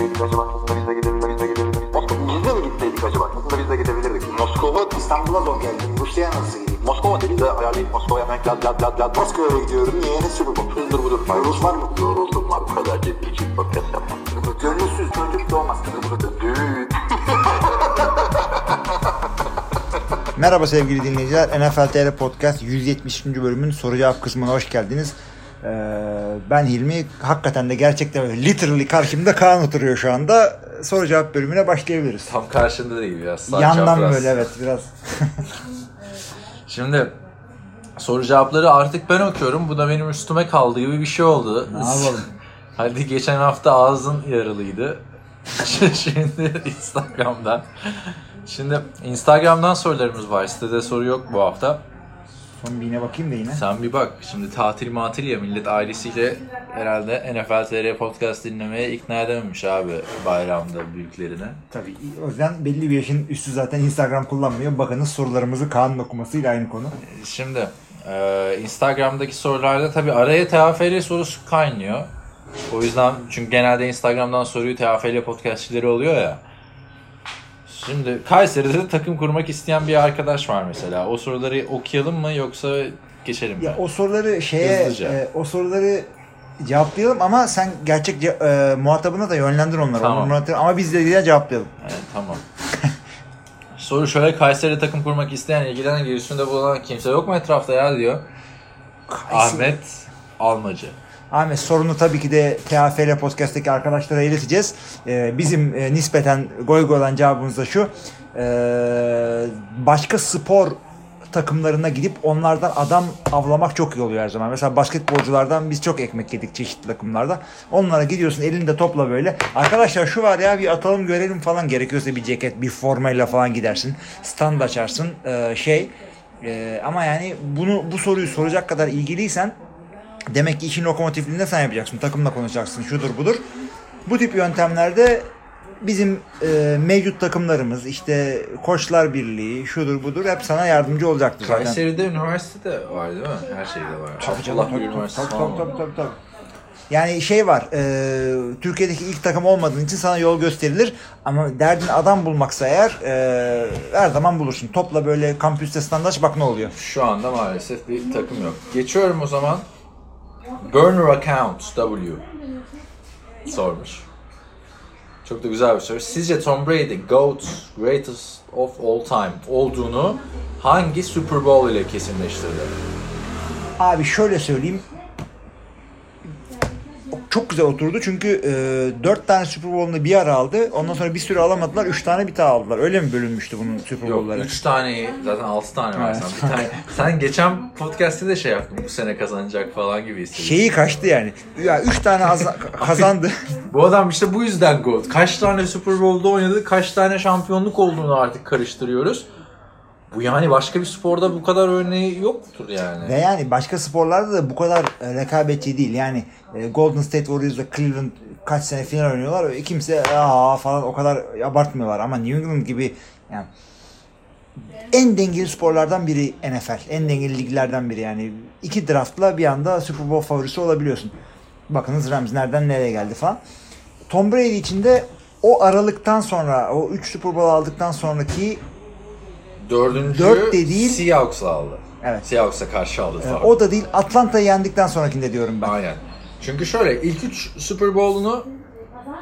gitseydik acaba? Aslında biz de gidebilirdik. Biz de mi gitseydik acaba? Aslında biz de gidebilirdik. Moskova, İstanbul'a zor geldim. Rusya'ya nasıl gideyim? Moskova dedi de ayarlayıp Moskova'ya hemen lad lad lad lad. Moskova'ya gidiyorum. Niye? Ne sürü bu? Hızdır budur. Rus var mı? Yoruldum var. Bu kadar ciddi için podcast yapmam. Gönülsüz çocuk doğmaz. Düğün. Merhaba sevgili dinleyiciler. NFL TR Podcast 170. bölümün soru cevap kısmına hoş geldiniz. Ben Hilmi. Hakikaten de gerçekten öyle. Literally karşımda Kaan oturuyor şu anda. Soru cevap bölümüne başlayabiliriz. Tam karşında değil biraz. Sağ Yandan çapraz. böyle evet biraz. Şimdi soru cevapları artık ben okuyorum. Bu da benim üstüme kaldı gibi bir şey oldu. Ne yapalım? Hadi geçen hafta ağzın yaralıydı. Şimdi Instagram'dan. Şimdi Instagram'dan sorularımız var. Sitede soru yok bu hafta. Son bir yine bakayım da yine. Sen bir bak. Şimdi tatil matil ya millet ailesiyle herhalde NFL TR podcast dinlemeye ikna edememiş abi bayramda büyüklerine. Tabii o yüzden belli bir yaşın üstü zaten Instagram kullanmıyor. Bakınız sorularımızı Kaan'ın okumasıyla aynı konu. Şimdi e, Instagram'daki sorularda tabi araya TFL sorusu kaynıyor. O yüzden çünkü genelde Instagram'dan soruyu TFL podcastçileri oluyor ya. Şimdi Kayseri'de de takım kurmak isteyen bir arkadaş var mesela. O soruları okuyalım mı yoksa geçelim mi? Ya o soruları şeye Hızlıca. e, o soruları cevaplayalım ama sen gerçek ce- e, muhatabına da yönlendir onları. Tamam. Onu ama biz de yine cevaplayalım. Evet, tamam. Soru şöyle Kayseri'de takım kurmak isteyen, ilgilenen, girişimde bulunan kimse yok mu etrafta ya diyor. Ahmet Almacı. Ahmet sorunu tabii ki de TAFL Podcast'taki arkadaşlara ileteceğiz. Ee, bizim e, nispeten goy goy olan cevabımız da şu. Ee, başka spor takımlarına gidip onlardan adam avlamak çok iyi oluyor her zaman. Mesela basketbolculardan biz çok ekmek yedik çeşitli takımlarda. Onlara gidiyorsun elinde topla böyle. Arkadaşlar şu var ya bir atalım görelim falan gerekiyorsa bir ceket bir formayla falan gidersin. Stand açarsın Ee, şey. Ee, ama yani bunu bu soruyu soracak kadar ilgiliysen Demek ki işin lokomotifliğini de sen yapacaksın. Takımla konuşacaksın. Şudur budur. Bu tip yöntemlerde bizim e, mevcut takımlarımız işte koçlar birliği şudur budur hep sana yardımcı olacaktır zaten. Kayseri'de üniversite de var değil mi? Her şeyde var. Tabii canım, tabii, tabii, tabii, tabii, tabii, tabii. Yani şey var, e, Türkiye'deki ilk takım olmadığın için sana yol gösterilir. Ama derdin adam bulmaksa eğer e, her zaman bulursun. Topla böyle kampüste standart bak ne oluyor. Şu anda maalesef bir takım yok. Geçiyorum o zaman. Burner Account W sormuş. Çok da güzel bir soru. Sizce Tom Brady GOAT, greatest of all time olduğunu hangi Super Bowl ile kesinleştirdi? Abi şöyle söyleyeyim. Çok güzel oturdu çünkü e, 4 tane Super Bowl'unu bir ara aldı. Ondan sonra bir süre alamadılar. 3 tane bir daha aldılar. Öyle mi bölünmüştü bunun Super Yok Bowl'ları? 3 taneyi zaten 6 tane var sen. Bir tane, sen geçen podcast'te de şey yaptın bu sene kazanacak falan gibi hissettin. Şeyi kaçtı yani. Ya 3 tane az- kazandı. Bu adam işte bu yüzden GOAT. Kaç tane Super Bowl'da oynadı, kaç tane şampiyonluk olduğunu artık karıştırıyoruz. Bu yani başka bir sporda bu kadar örneği yoktur yani. Ve yani başka sporlarda da bu kadar e, rekabetçi değil. Yani e, Golden State Warriors'la Cleveland kaç sene final oynuyorlar. E, Kimse aa falan o kadar abartmıyorlar. Ama New England gibi yani en dengeli sporlardan biri NFL. En dengeli liglerden biri yani. iki draftla bir anda Super Bowl favorisi olabiliyorsun. Bakınız Rams nereden nereye geldi falan. Tom Brady için de o aralıktan sonra o 3 Super Bowl aldıktan sonraki Dördüncü Dört de değil. Seahawks aldı. Evet. Seahawks'a karşı aldı e, falan. o da değil Atlanta'yı yendikten sonrakinde diyorum ben. Aynen. Çünkü şöyle ilk üç Super Bowl'unu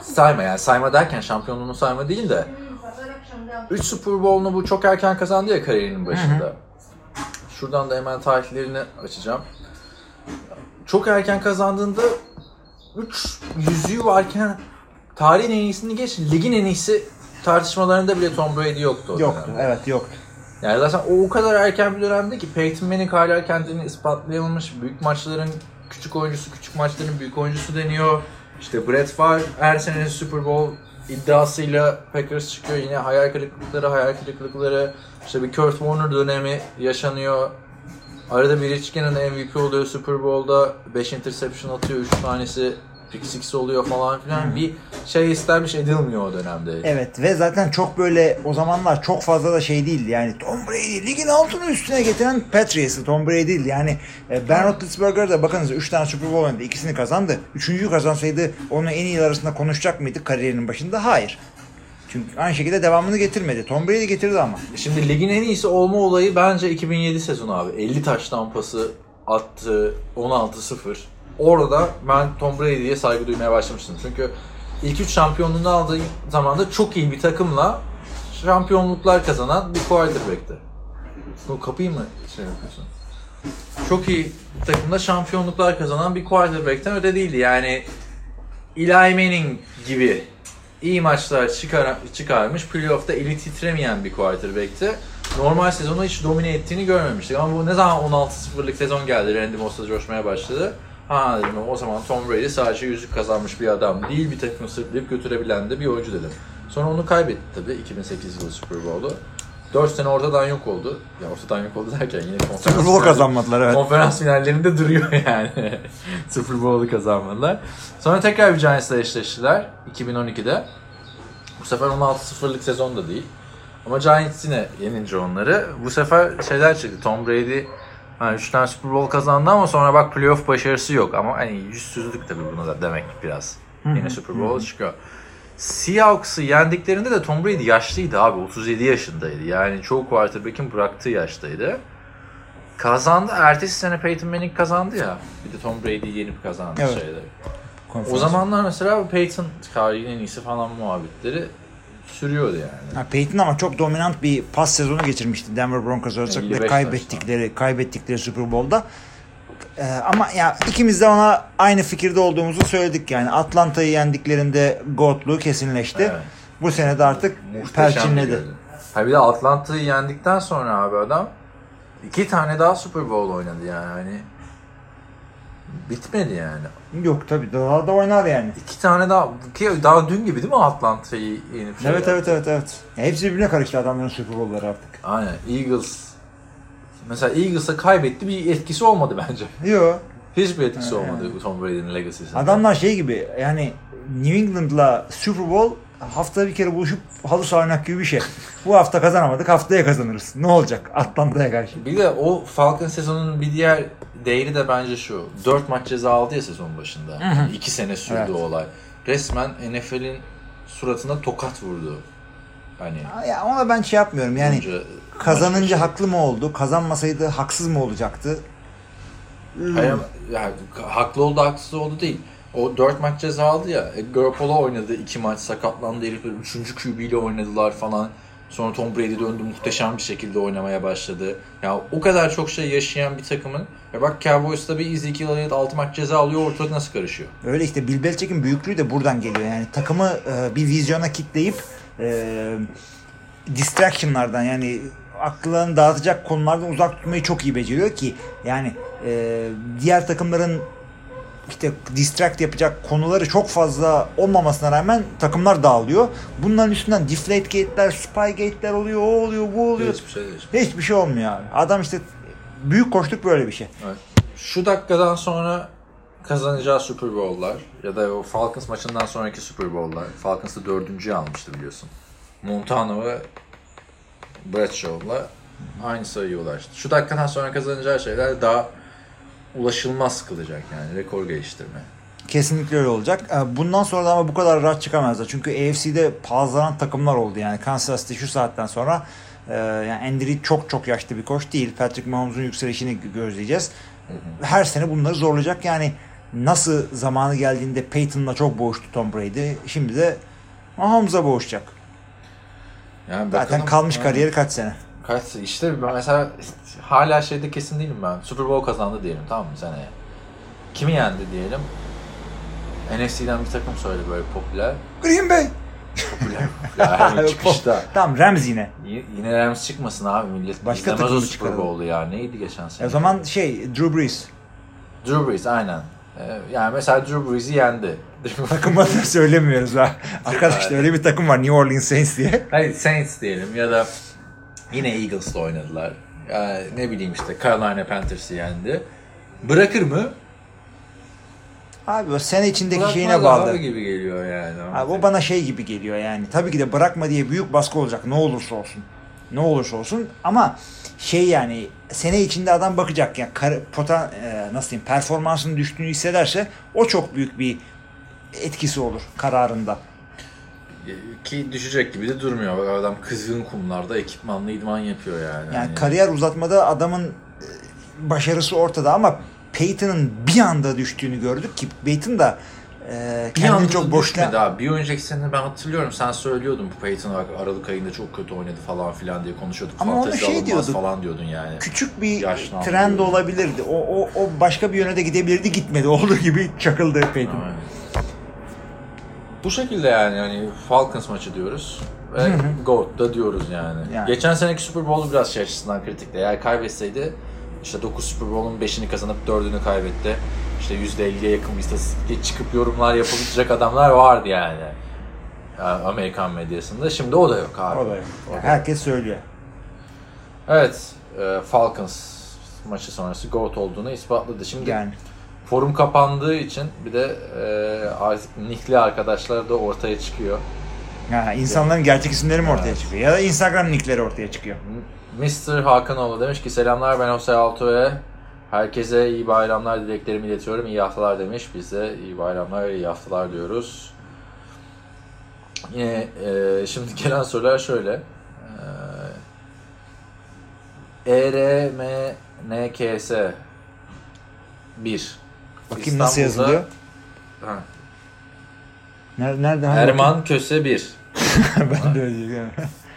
sayma yani sayma derken şampiyonluğunu sayma değil de 3 Super Bowl'unu bu çok erken kazandı ya kariyerinin başında. Şuradan da hemen tarihlerini açacağım. Çok erken kazandığında 3 yüzüğü varken tarihin en iyisini geç, ligin en iyisi tartışmalarında bile Tom Brady yoktu Yoktu. dönemde. Evet yoktu. Yani zaten o o kadar erken bir dönemde ki Peyton Manning hala kendini ispatlayamamış. Büyük maçların küçük oyuncusu, küçük maçların büyük oyuncusu deniyor. İşte Brett Favre her sene Super Bowl iddiasıyla Packers çıkıyor. Yine hayal kırıklıkları, hayal kırıklıkları. İşte bir Kurt Warner dönemi yaşanıyor. Arada bir Gannon MVP oluyor Super Bowl'da. 5 interception atıyor, 3 tanesi six oluyor falan filan. Bir şey istermiş edilmiyor o dönemde. Evet ve zaten çok böyle o zamanlar çok fazla da şey değildi yani Tom Brady ligin altını üstüne getiren Patriots'ı Tom Brady değil yani e, Ben Roethlisberger de bakınız 3 tane Super Bowl oynadı ikisini kazandı. Üçüncüyü kazansaydı onu en iyi arasında konuşacak mıydık kariyerinin başında? Hayır. Çünkü aynı şekilde devamını getirmedi. Tom Brady getirdi ama. Şimdi ligin en iyisi olma olayı bence 2007 sezonu abi. 50 taş tampası attı 16-0. Orada ben Tom Brady'ye saygı duymaya başlamıştım. Çünkü ilk 3 şampiyonluğunu aldığı zamanda çok iyi bir takımla şampiyonluklar kazanan bir quarterback'ti. Bu kapıyı mı şey yapıyorsun? Çok iyi bir takımda şampiyonluklar kazanan bir quarterback'ten öte değildi. Yani Eli Manning gibi iyi maçlar çıkar, çıkarmış. Playoff'ta eli titremeyen bir quarterback'ti. Normal sezonu hiç domine ettiğini görmemiştik. Ama bu ne zaman 16-0'lık sezon geldi, Randy Moss'la coşmaya başladı. Ha dedim o zaman Tom Brady sadece yüzük kazanmış bir adam değil, bir takımı sırtlayıp götürebilen de bir oyuncu dedim. Sonra onu kaybetti tabii 2008 yılı Super Bowl'u. 4 sene ortadan yok oldu. Ya ortadan yok oldu derken yine konferans Super Bowl kazanmadılar evet. Konferans finallerinde duruyor yani. Super Bowl'u kazanmadılar. Sonra tekrar bir Giants'la eşleştiler 2012'de. Bu sefer 16-0'lık sezon da değil. Ama Giants yine yenince onları. Bu sefer şeyler çıktı. Tom Brady hani 3 tane Super Bowl kazandı ama sonra bak playoff başarısı yok. Ama hani yüzsüzlük tabii buna da demek biraz. Yine Super Bowl çıkıyor. Seahawks'ı yendiklerinde de Tom Brady yaşlıydı abi. 37 yaşındaydı. Yani çoğu quarterback'in bıraktığı yaştaydı. Kazandı. Ertesi sene Peyton Manning kazandı ya. Bir de Tom Brady'yi yenip kazandı Evet. Konferans. O zamanlar mesela Peyton tarihin en iyisi falan muhabbetleri sürüyordu yani. Ha, Peyton ama çok dominant bir pas sezonu geçirmişti Denver Broncos olarak 55 ve kaybettikleri kaybettikleri Super Bowl'da. Ee, ama ya ikimiz de ona aynı fikirde olduğumuzu söyledik yani. Atlanta'yı yendiklerinde GOAT'luğu kesinleşti. Evet. Bu sene de artık perçinledi. Ha bir de Atlanta'yı yendikten sonra abi adam iki tane daha Super Bowl oynadı yani hani bitmedi yani. Yok tabii daha da oynar yani. İki tane daha ki daha dün gibi değil mi Atlanta'yı yenip şey Evet yaptı? evet evet evet. Ya hepsi birbirine karıştı adamların Super Bowl'ları artık. Aynen Eagles mesela Eagles'a kaybetti bir etkisi olmadı bence. Yok. Hiçbir etkisi olmadı bu Tom Brady'nin legacy'sinde. Adamlar şey gibi yani New England'la Super Bowl haftada bir kere buluşup halı saha gibi bir şey. Bu hafta kazanamadık haftaya kazanırız. Ne olacak Atlanta'ya karşı? Bir de o Falcon sezonunun bir diğer değeri de bence şu. 4 maç ceza aldı ya sezon başında. 2 sene sürdü Evet. o olay. Resmen NFL'in suratına tokat vurdu. Hani Ya ona ben şey yapmıyorum yani kazanınca maç haklı mı oldu? Kazanmasaydı haksız mı olacaktı? Hayır, yani haklı oldu haksız oldu değil. O 4 maç ceza aldı ya. E, Garoppolo oynadı 2 maç sakatlandı herifler 3. QB ile oynadılar falan. Sonra Tom Brady döndü muhteşem bir şekilde oynamaya başladı. Ya o kadar çok şey yaşayan bir takımın. Ya bak Cowboys'ta bir Ezekiel Elliott 6 maç ceza alıyor ortalık nasıl karışıyor? Öyle işte Bill Belichick'in büyüklüğü de buradan geliyor. Yani takımı e, bir vizyona kitleyip e, distractionlardan yani aklını dağıtacak konulardan uzak tutmayı çok iyi beceriyor ki yani e, diğer takımların işte distract yapacak konuları çok fazla olmamasına rağmen takımlar dağılıyor. Bunların üstünden deflate gate'ler, spy gate'ler oluyor, o oluyor, bu oluyor. Hiçbir şey değişmiyor. Hiçbir şey olmuyor abi. Adam işte büyük koştuk böyle bir şey. Evet. Şu dakikadan sonra kazanacağı Super Bowl'lar ya da o Falcons maçından sonraki Super Bowl'lar. Falcons'ı dördüncüye almıştı biliyorsun. Montana ve Bradshaw'la aynı sayıya ulaştı. Şu dakikadan sonra kazanacağı şeyler daha ulaşılmaz kılacak yani rekor geliştirme. Kesinlikle öyle olacak. Ee, Bundan sonra da ama bu kadar rahat çıkamazlar. Çünkü AFC'de pazarlanan takımlar oldu. Yani Kansas City şu saatten sonra e, yani Andy Reid çok çok yaşlı bir koç değil. Patrick Mahomes'un yükselişini gözleyeceğiz. Her sene bunları zorlayacak. Yani nasıl zamanı geldiğinde Peyton'la çok boğuştu Tom Brady. Şimdi de Mahomes'a boğuşacak. Yani Zaten bakalım- kalmış Aynen. kariyeri kaç sene. Kaç işte mesela hala şeyde kesin değilim ben. Super Bowl kazandı diyelim tamam mı seneye. Kimi yendi diyelim. NFC'den bir takım söyle böyle popüler. Green Bay. Popüler. Yani çıkışta. Tamam Rams yine. Y- Yine Rams çıkmasın abi millet. Başka İzlemez takımı o Super. Bowl'u ya. Neydi geçen sene? E o zaman şey Drew Brees. Drew Brees aynen. Ee, Yani mesela Drew Brees'i yendi. Takım adını söylemiyoruz ha. Arkadaşlar öyle bir takım var New Orleans Saints diye. Hayır Saints diyelim ya da yine Eagles'la oynadılar. Ya ne bileyim işte Carolina Panthers'ı yendi. Bırakır mı? Abi o sene içindeki Bırakmaz şeyine abi bağlı. gibi geliyor yani. Abi o bana şey gibi geliyor yani. Tabii ki de bırakma diye büyük baskı olacak ne olursa olsun. Ne olursa olsun ama şey yani sene içinde adam bakacak ya kar, pota, e, nasıl diyeyim performansının düştüğünü hissederse o çok büyük bir etkisi olur kararında. Ki düşecek gibi de durmuyor. Bak adam kızgın kumlarda ekipmanlı idman yapıyor yani. Yani Hani- kariyer uzatmada adamın e, başarısı ortada ama Peyton'ın bir anda düştüğünü gördük ki Peyton da e, Bir anda çok boşuna düşmedi abi. Bir önceki sene ben hatırlıyorum sen söylüyordun bu Peyton Aralık ayında çok kötü oynadı falan filan diye konuşuyorduk. Ama Fantezi şey alınmaz diyorduk. falan diyordun yani. küçük bir Yaşlandı. trend olabilirdi. O, o, o başka bir yöne de gidebilirdi gitmedi. Olduğu gibi çakıldı Peyton. Aynen. Bu şekilde yani hani Falcons maçı diyoruz. Ve GOAT da diyoruz yani. Yani. Geçen seneki Super Bowl'u biraz şey açısından kritikti. Eğer kaybetseydi işte 9 Super Bowl'un 5'ini kazanıp 4'ünü kaybetti. İşte %50'ye yakın bir istatistik çıkıp yorumlar yapabilecek adamlar vardı yani. Yani Amerikan medyasında. Şimdi o da yok abi. O da yok. O da Herkes söylüyor. Evet. e, Falcons maçı sonrası GOAT olduğunu ispatladı. Şimdi Yani forum kapandığı için bir de e, nickli arkadaşlar da ortaya çıkıyor. Ha, insanların gerçek isimleri mi ortaya Evet. çıkıyor? Ya da Instagram nickleri ortaya çıkıyor. Mr. Hakanoğlu demiş ki selamlar ben Jose Altuve. Herkese iyi bayramlar dileklerimi iletiyorum. İyi haftalar demiş. Biz de iyi bayramlar iyi haftalar diyoruz. Yine e, şimdi gelen sorular şöyle. E, ERMNKS 1 Bakayım nasıl yazılıyor. Ha. Nerede? Erman Köse 1 bakayım? ben de öyle.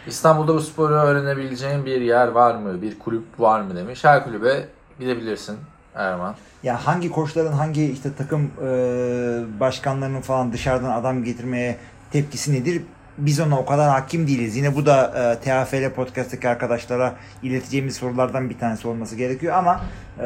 İstanbul'da bu sporu öğrenebileceğin bir yer var mı? Bir kulüp var mı demiş. Her kulübe gidebilirsin Erman. Ya hangi koçların hangi işte takım e, başkanlarının falan dışarıdan adam getirmeye tepkisi nedir? Biz ona o kadar hakim değiliz. Yine bu da e, TAFL podcast'taki arkadaşlara ileteceğimiz sorulardan bir tanesi olması gerekiyor ama e,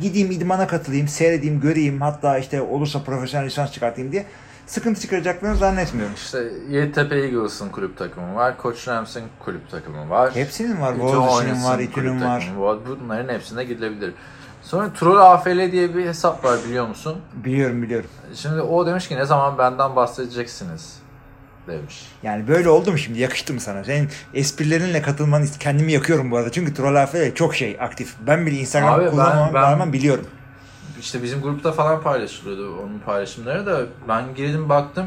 gideyim idmana katılayım, seyredeyim, göreyim hatta işte olursa profesyonel lisans çıkartayım diye sıkıntı çıkaracaklarını zannetmiyorum. İşte Yeditepe Eagles'ın kulüp takımı var. Koç Rams'in kulüp takımı var. Hepsinin var. Oynas'ın var, İTÜ'nün var. var. Bunların hepsine gidilebilir. Sonra Troll AFL diye bir hesap var biliyor musun? Biliyorum biliyorum. Şimdi o demiş ki ne zaman benden bahsedeceksiniz demiş. Yani böyle oldu mu şimdi? Yakıştı mı sana? Senin esprilerinle katılmanı kendimi yakıyorum bu arada. Çünkü Troll AFL çok şey aktif. Ben bile Instagram Abi ben- kullanmamam ben- rağmen biliyorum. İşte bizim grupta falan paylaşılıyordu onun paylaşımları da ben girdim baktım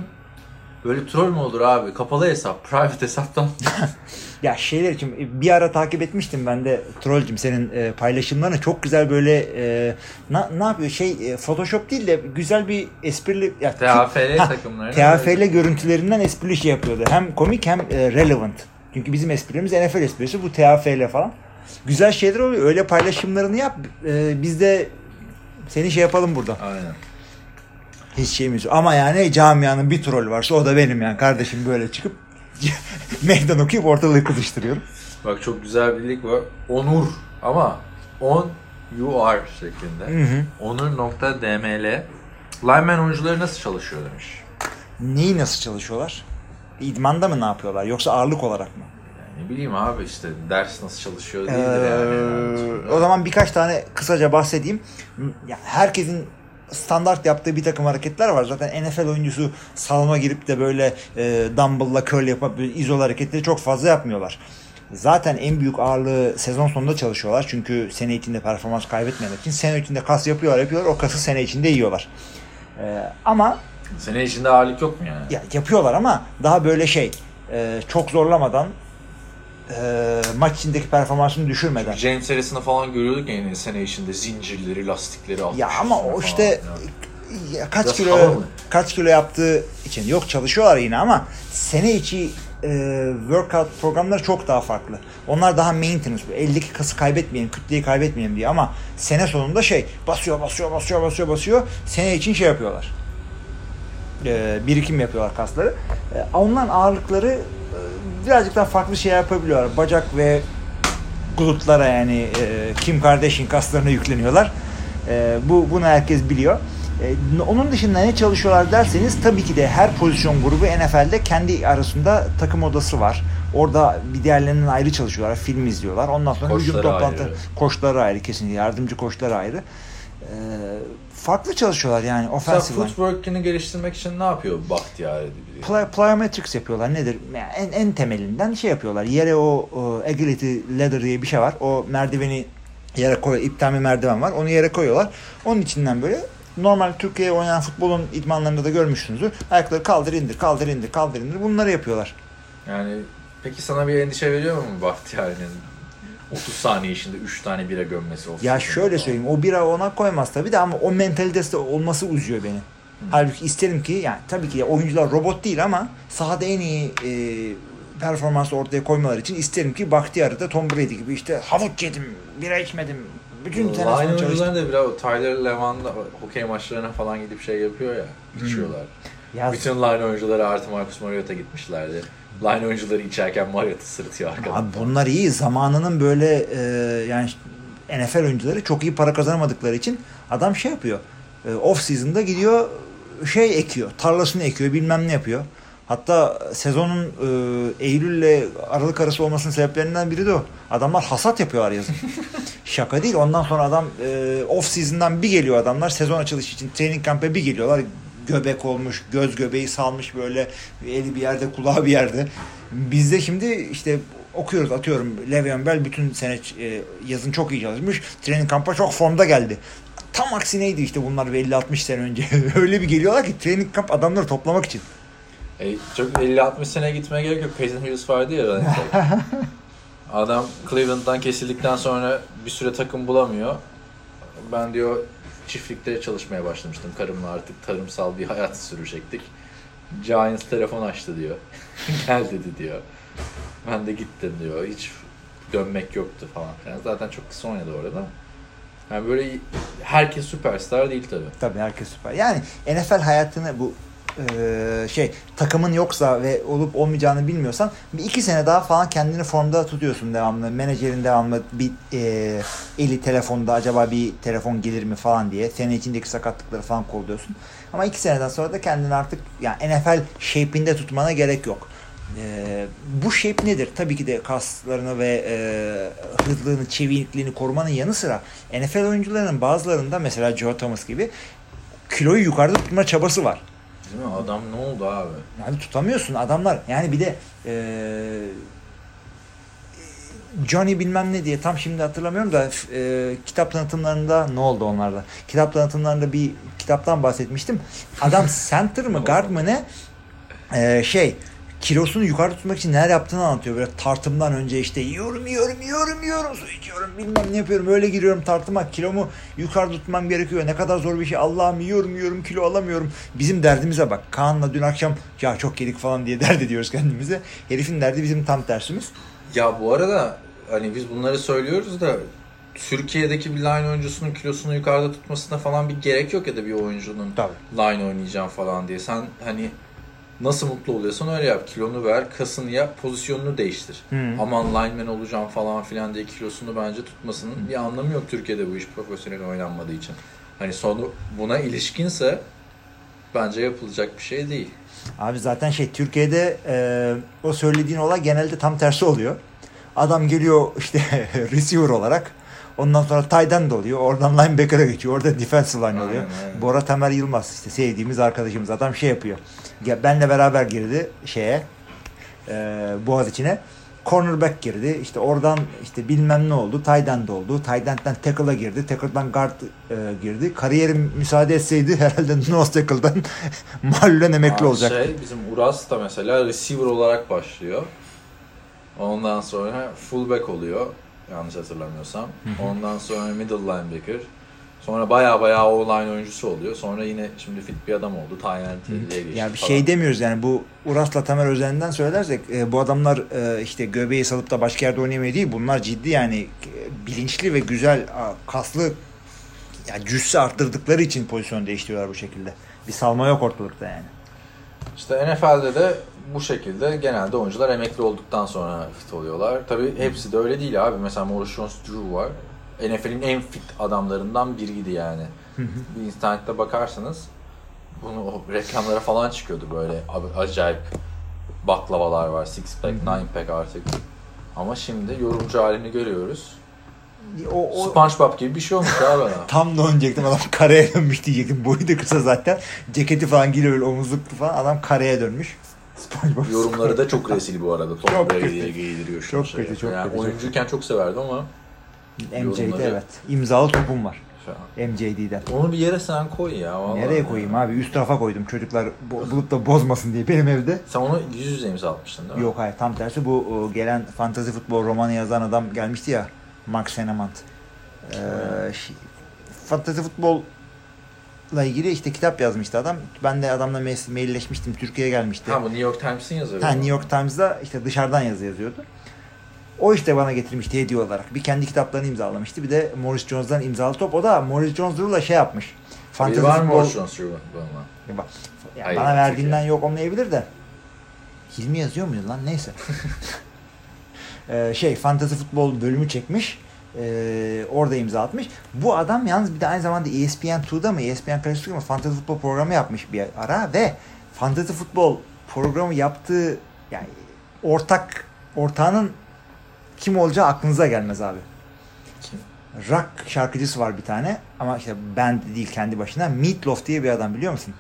böyle troll mü olur abi? Kapalı hesap, private hesaptan. Ya şeyler için e, bir ara takip etmiştim ben de Trollcüm senin e, paylaşımlarını çok güzel böyle e, na, ne yapıyor şey e, Photoshop değil de güzel bir esprili ya, TAFL Ha, takımlarına. TAFL görüntülerinden esprili şey yapıyordu. Hem komik hem e, relevant. Çünkü bizim esprimiz NFL esprisi bu TAFL falan. Güzel şeyler oluyor. Öyle paylaşımlarını yap. E, biz de seni şey yapalım burada. Aynen. Hiç şeyimiz yok. Ama yani camianın bir troll varsa o da benim yani. Kardeşim böyle çıkıp meydan okuyup ortalığı kızıştırıyorum. Bak çok güzel bir lig var. Onur ama on you are şeklinde. Onur.dml Lineman oyuncuları nasıl çalışıyor demiş. Neyi nasıl çalışıyorlar? İdmanda mı ne yapıyorlar? Yoksa ağırlık olarak mı? Yani ne bileyim abi işte ders nasıl çalışıyor değildir yani. Ee, o zaman birkaç tane kısaca bahsedeyim. Herkesin standart yaptığı bir takım hareketler var. Zaten NFL oyuncusu salona girip de böyle e, dumbbell'la curl yapıp izol hareketleri çok fazla yapmıyorlar. Zaten en büyük ağırlığı sezon sonunda çalışıyorlar. Çünkü sene içinde performans kaybetmemek için sene içinde kas yapıyorlar yapıyorlar. O kası sene içinde yiyorlar. Ee, ama Sene içinde ağırlık yok mu yani? ya yapıyorlar ama daha böyle şey e, çok zorlamadan e, maç içindeki performansını düşürmeden. James Harrison'ı falan görüyorduk ya yine sene içinde zincirleri, lastikleri atmış. Ya ama o işte ya. kaç Biraz kilo kaç kilo yaptığı için yok çalışıyorlar yine ama sene içi e, workout programları çok daha farklı. Onlar daha maintenance. Eldeki kası kaybetmeyelim, kütleyi kaybetmeyelim diye ama sene sonunda şey basıyor, basıyor, basıyor, basıyor, basıyor. Sene için şey yapıyorlar. E, birikim yapıyorlar kasları. E, onların ağırlıkları birazcık daha farklı şey yapabiliyorlar. Bacak ve glutlara yani e, Kim Kardashian kaslarına yükleniyorlar. E, bu bunu herkes biliyor. E, onun dışında ne çalışıyorlar derseniz tabii ki de her pozisyon grubu NFL'de kendi arasında takım odası var. Orada bir diğerlerinden ayrı çalışıyorlar, film izliyorlar. Ondan sonra hücum Koçları toplantı, ayrı. koçları ayrı kesinlikle, yardımcı koçları ayrı. E, farklı çalışıyorlar yani Mesela offensive line. footwork'ini geliştirmek için ne yapıyor Bahtiyar Play, plyometrics yapıyorlar nedir? Yani en, en temelinden şey yapıyorlar. Yere o, o agility ladder diye bir şey var. O merdiveni yere koy, ipten bir merdiven var. Onu yere koyuyorlar. Onun içinden böyle normal Türkiye oynayan futbolun idmanlarında da görmüşsünüzdür. Ayakları kaldır indir, kaldır indir, kaldır indir. Bunları yapıyorlar. Yani peki sana bir endişe veriyor mu Bahtiyar'ın 30 saniye içinde 3 tane bira gömmesi olsun? Ya şöyle söyleyeyim o bira ona koymaz tabii de ama o mentalitesi olması uzuyor beni. Halbuki isterim ki yani tabii ki oyuncular robot değil ama sahada en iyi e, performansı ortaya koymalar için isterim ki Bahtiyar'ı da Tom Brady gibi işte havuç yedim, bira içmedim. Bütün sonra çalıştım. oyuncuların da biraz Tyler Levan'da hokey maçlarına falan gidip şey yapıyor ya, içiyorlar. Ya, Bütün line oyuncuları artı Marcus Mariota gitmişlerdi. Line oyuncuları içerken Mariota sırıtıyor arkadan. abi bunlar iyi. Zamanının böyle e, yani NFL oyuncuları çok iyi para kazanamadıkları için adam şey yapıyor. E, off season'da gidiyor şey ekiyor. Tarlasını ekiyor bilmem ne yapıyor. Hatta sezonun e, Eylül ile Aralık arası olmasının sebeplerinden biri de o. Adamlar hasat yapıyorlar yazın. Şaka değil. Ondan sonra adam e, off season'dan bir geliyor adamlar. Sezon açılışı için training camp'e bir geliyorlar. Göbek olmuş, göz göbeği salmış böyle eli bir yerde, kulağı bir yerde. Bizde şimdi işte okuyoruz atıyorum Le'Veon Bell bütün sene e, yazın çok iyi çalışmış. Training kamp'a çok formda geldi. Tam aksineydi işte bunlar 50-60 sene önce. Öyle bir geliyorlar ki training kamp adamları toplamak için. E, çok 50-60 sene gitmeye gerek yok. Peyton Hillis vardı ya running. Adam Cleveland'dan kesildikten sonra bir süre takım bulamıyor. Ben diyor çiftlikte çalışmaya başlamıştım. Karımla artık tarımsal bir hayat sürecektik. Giants telefon açtı diyor. Gel dedi diyor. Ben de gittim diyor. Hiç dönmek yoktu falan. Yani zaten çok kısa oynadı orada. Yani böyle herkes süperstar değil tabii. Tabii herkes süper. Yani NFL hayatını bu e, şey takımın yoksa ve olup olmayacağını bilmiyorsan bir iki sene daha falan kendini formda tutuyorsun devamlı. Menajerin devamlı bir e, eli telefonda acaba bir telefon gelir mi falan diye. Sene içindeki sakatlıkları falan kolluyorsun. Ama iki seneden sonra da kendini artık yani NFL shape'inde tutmana gerek yok. E, bu shape nedir? Tabii ki de kaslarını ve e, hızlığını, çevikliğini korumanın yanı sıra NFL oyuncularının bazılarında mesela Joe Thomas gibi kiloyu yukarıda tutma çabası var. Değil mi? Adam ne oldu abi? Yani tutamıyorsun adamlar. Yani bir de e, Johnny bilmem ne diye tam şimdi hatırlamıyorum da e, kitap tanıtımlarında ne oldu onlarda? Kitap tanıtımlarında bir kitaptan bahsetmiştim. Adam center mı guard mı ne? E, şey kilosunu yukarı tutmak için neler yaptığını anlatıyor. Böyle tartımdan önce işte yiyorum yiyorum yiyorum yiyorum su içiyorum bilmem ne yapıyorum. Öyle giriyorum tartıma kilomu yukarı tutmam gerekiyor. Ne kadar zor bir şey. Allah'ım yiyorum yiyorum kilo alamıyorum. Bizim derdimize bak. Kaan'la dün akşam ya çok yedik falan diye dert ediyoruz kendimize. Herifin derdi bizim tam tersimiz. Ya bu arada hani biz bunları söylüyoruz da Türkiye'deki bir line oyuncusunun kilosunu yukarıda tutmasına falan bir gerek yok ya da bir oyuncunun Tabii. line oynayacağım falan diye. Sen hani nasıl mutlu oluyorsan öyle yap. Kilonu ver, kasını yap, pozisyonunu değiştir. Hı. Aman lineman olacağım falan filan diye kilosunu bence tutmasının bir anlamı yok Türkiye'de bu iş profesyonel oynanmadığı için. Hani sonu buna ilişkinse bence yapılacak bir şey değil. Abi zaten şey Türkiye'de e, o söylediğin olay genelde tam tersi oluyor. Adam geliyor işte receiver olarak. Ondan sonra tight end oluyor. Oradan linebacker'a geçiyor. Orada defensive line oluyor. Aynen, aynen. Bora Tamer Yılmaz işte sevdiğimiz arkadaşımız. Adam şey yapıyor. Ya benle beraber girdi şeye e, Boğaz içine. Cornerback girdi. İşte oradan işte bilmem ne oldu. Tight end oldu. Tight end'den tackle'a girdi. Tackle'dan guard e, girdi. Kariyerim müsaade etseydi herhalde nose tackle'dan mahallen emekli Abi olacaktı. Şey, bizim Uras da mesela receiver olarak başlıyor. Ondan sonra fullback oluyor. Yanlış hatırlamıyorsam. Ondan sonra middle linebacker. Sonra baya baya o line oyuncusu oluyor. Sonra yine şimdi fit bir adam oldu. Diye geçti Ya bir falan. şey demiyoruz yani bu Uras'la Tamer Özen'den söylersek e, bu adamlar e, işte göbeği salıp da başka yerde oynamıyor değil. Bunlar ciddi yani e, bilinçli ve güzel kaslı ya cüsse arttırdıkları için pozisyon değiştiriyorlar bu şekilde. Bir salma yok ortalıkta yani. İşte NFL'de de bu şekilde genelde oyuncular emekli olduktan sonra fit oluyorlar. Tabii hepsi de öyle değil abi. Mesela Maurice Jones-Drew var. NFL'in en fit adamlarından biriydi yani. bir internette bakarsanız bunu o reklamlara falan çıkıyordu böyle acayip baklavalar var. Six pack, nine pack artık. Ama şimdi yorumcu halini görüyoruz. o, o SpongeBob gibi bir şey olmuş abi adam. tam da diyecektim adam kareye dönmüş diyecektim. Boyu da kısa zaten. Ceketi falan giriyor öyle omuzluklu falan. Adam kareye dönmüş. SpongeBob Yorumları da çok rezil bu arada. Top Çok giydiriyor şu Çok şey. kötü, çok yani kötü, çok Oyuncuyken çok severdim ama MJ'de yorumları- evet. İmzalı topum var. MJD'den. Onu bir yere sen koy ya. vallahi. Nereye koyayım abi? Üst tarafa koydum çocuklar bo- bulup da bozmasın diye benim evde. Sen onu yüz yüze imza atmıştın değil mi? Yok hayır tam tersi bu gelen fantazi futbol romanı yazan adam gelmişti ya Mark Senemant. Ee, şi- fantazi futbolla ilgili işte kitap yazmıştı adam. Ben de adamla mailleşmiştim. Türkiye'ye gelmişti. Ha bu New York Times'in yazarı. Ha? New York Times'da işte dışarıdan yazı yazıyordu. O işte bana getirmişti hediye olarak. Bir kendi kitaplarını imzalamıştı. Bir de Morris Jones'dan imzalı top. O da Morris Jones'la şey yapmış. Fantasy var mı futbol- Orson bana? Yani bana verdiğinden yok olmayabilir de. Hilmi yazıyor muydu lan? Neyse. Ee, şey fantasy futbol bölümü çekmiş. Ee, orada imza atmış. Bu adam yalnız bir de aynı zamanda E ESPN 2'da mı ESPN Classic'te mı fantasy futbol programı yapmış bir ara ve fantasy futbol programı yaptığı yani ortak ortağının kim olacağı aklınıza gelmez abi. Kim? Rock şarkıcısı var bir tane ama işte band değil kendi başına. Meatloaf diye bir adam biliyor musun?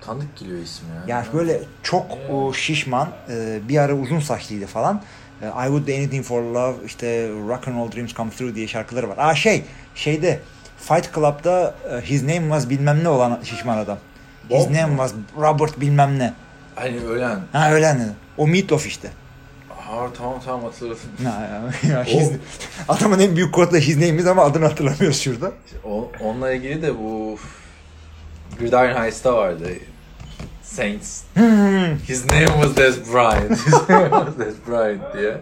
Tanıdık geliyor ismi ya. Yani böyle çok o şişman, e, bir ara uzun saçlıydı falan. I Would Do Anything For Love, işte Rock and Roll Dreams Come True diye şarkıları var. Aa şey, şeyde Fight Club'da e, His Name Was bilmem ne olan şişman adam. His Bob Name mu? Was Robert bilmem ne. Hani ölen. Ha öyle ne? O Meatloaf işte. Ha tamam tamam hatırladım. His- adamın en büyük kodla His Name'iz ama adını hatırlamıyoruz şurada. O, onunla ilgili de bu Gridiron Heist'ta vardı. Saints. Hmm. His name was Des Bryant. His name was Des Bryant diye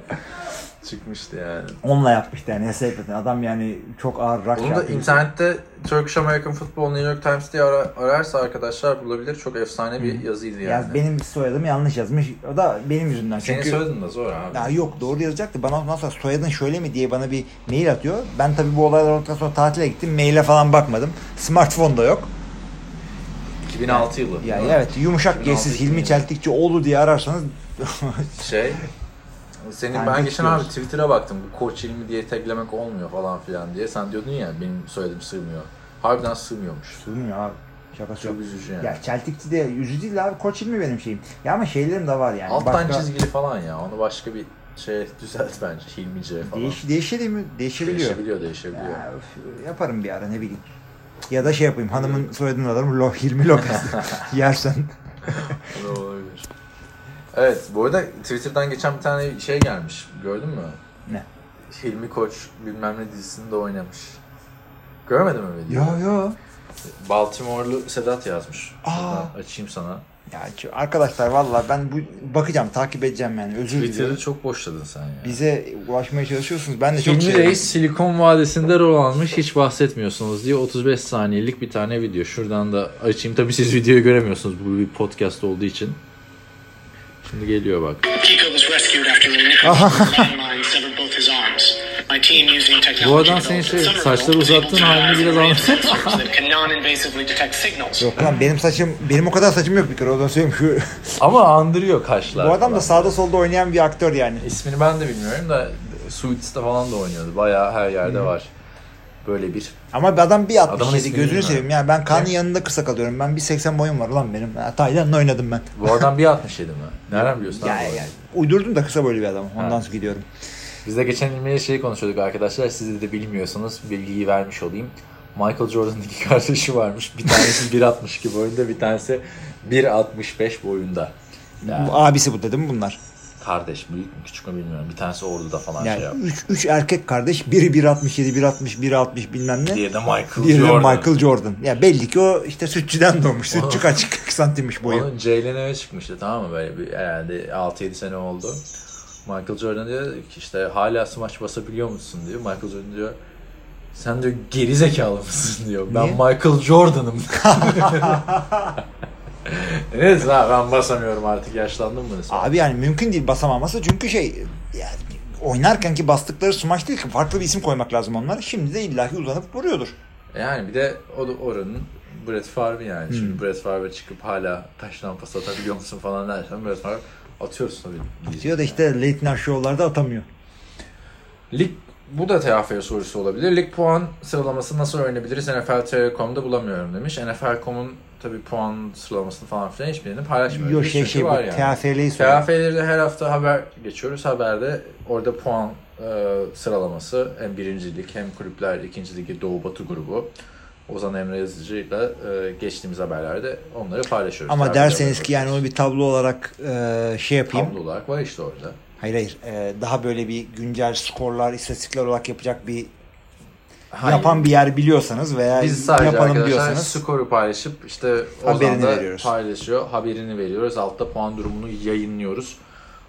çıkmıştı yani. Onunla yapmıştı yani hesap Adam yani çok ağır rock Bunu da şarkıcısı. internette Turkish American Football New York Times diye ara- ararsa arkadaşlar bulabilir. Çok efsane bir yazıydı yani. Ya benim soyadım yanlış yazmış. O da benim yüzümden. Senin Çünkü soyadın da zor abi. ya yok doğru yazacaktı. Bana ondan sonra soyadın şöyle mi diye bana bir mail atıyor. Ben tabii bu olaylar olduktan sonra tatile gittim. Maile falan bakmadım. Smartphone da yok. 2006 yılı. Yani değil mi? evet yumuşak 2006 G'siz Hilmi yılı. Çeltikçioğlu diye ararsanız Şey senin Yani ben geçen abi. Twitter'a baktım. Bu koç ilmi diye taglemek olmuyor falan filan diye. Sen diyordun ya benim soyadım sığmıyor. Harbiden sığmıyormuş. sığmıyor abi. Şakası yok. Çok üzücü yani. Ya Çeltikçi de yüzü değil abi. Koç ilmi benim şeyim. Ya ama şeylerim de var yani. Alttan Başka- çizgili falan ya. Onu başka bir şey düzelt bence. Hilmice falan. Değiş, değişebilir mi? Değişebiliyor. Değişebiliyor, değişebiliyor. Ya, yaparım bir ara ne bileyim. Ya da şey yapayım hanımın soyadını alırım Lo, Hilmi Lopez yersen. O da olabilir. Evet, bu arada Twitter'dan geçen bir tane şey gelmiş. Gördün mü? Ne? Hilmi Koç bilmem ne dizisinde oynamış. Görmedin mi? Yo yo. Baltimore'lu Sedat yazmış. Aa. Şuradan açayım sana. Ya arkadaşlar vallahi ben bu bakacağım takip edeceğim yani özür Twitter'ı diliyorum. çok boşladın sen ya. Bize ulaşmaya çalışıyorsunuz. Ben de çok Hilmi şey. Reis Silikon Vadisi'nde rol almış hiç bahsetmiyorsunuz diye 35 saniyelik bir tane video. Şuradan da açayım. Tabii siz videoyu göremiyorsunuz bu bir podcast olduğu için. Şimdi geliyor bak. Bu adam senin şey, saçları uzattığın halini biraz signals. Yok lan benim saçım benim o kadar saçım yok bir kere o da söyleyeyim şu. Ama andırıyor kaşlar. bu adam da sağda solda oynayan bir aktör yani. İsmini ben de bilmiyorum da Suits'te falan da oynuyordu. Bayağı her yerde var. Böyle bir. Ama bir adam bir Adamın 67 ismini gözünü seveyim ya ben Kaan'ın Ne? yanında kısa kalıyorum. Ben bir 80 boyum var ulan benim. Ha, Tayland'la oynadım ben. Bu adam 1.67 mi? Nereden biliyorsun? Ya, ya, uydurdum da kısa boylu bir adam. Ondan Ha. sonra gidiyorum. Biz de geçen ilmeğe şey konuşuyorduk arkadaşlar. Siz de bilmiyorsanız bilgiyi vermiş olayım. Michael Jordan'ın iki kardeşi varmış. Bir tanesi 1.62 boyunda, bir tanesi 1.65 boyunda. Yani Bu abisi bu dedim bunlar. kardeş büyük mü küçük mü bilmiyorum. Bir tanesi orduda falan şey Yani yaptı. 3 3 erkek kardeş. Biri 1.67, 1.60, 1.60 bilmem ne. Diğeri de Michael Diğeri de Jordan. Michael Jordan. Ya belli ki o işte sütçüden doğmuş. Sütçü kaç 40 santimmiş boyu. Onun Ceylan'a çıkmıştı tamam mı? Böyle bir, herhalde 6-7 sene oldu. Michael Jordan diyor ki işte hala smaç basabiliyor musun diyor. Michael Jordan diyor sen diyor geri zekalı mısın diyor. Ben Niye? Michael Jordan'ım. Neyse ha ben basamıyorum artık yaşlandım mı? Abi yani mümkün değil basamaması çünkü şey yani oynarken ki bastıkları smaç değil ki farklı bir isim koymak lazım onlara. Şimdi de illaki uzanıp duruyordur. Yani bir de o da oranın Brett Favre yani. Hmm. Şimdi Brett Favre çıkıp hala taştan pas atabiliyor musun falan dersen Brett Favre atıyoruz tabii. Diyor da işte late night show'larda atamıyor. Lig bu da TFF sorusu olabilir. Lig puan sıralaması nasıl öğrenebiliriz? NFL.com'da bulamıyorum demiş. NFL.com'un tabii puan sıralamasını falan filan hiçbirini paylaşmıyor. Yok şey şey bu. var yani. TFL'yi soruyor. Her hafta haber geçiyoruz. Haberde orada puan e, sıralaması hem birincilik hem kulüpler ikinci ligi Doğu Batı grubu. Ozan Emre Yazıcı'yla e, geçtiğimiz haberlerde onları paylaşıyoruz. Ama TFF derseniz ki yani onu bir tablo olarak e, şey yapayım. tablo olarak var işte orada. Hayır hayır. E, daha böyle bir güncel skorlar, istatistikler olarak yapacak bir Hayır. yapan bir yer biliyorsanız veya Biz sadece yapalım arkadaşlar diyorsanız skoru paylaşıp işte Ozan da veriyoruz. paylaşıyor. Haberini veriyoruz. Altta puan durumunu yayınlıyoruz.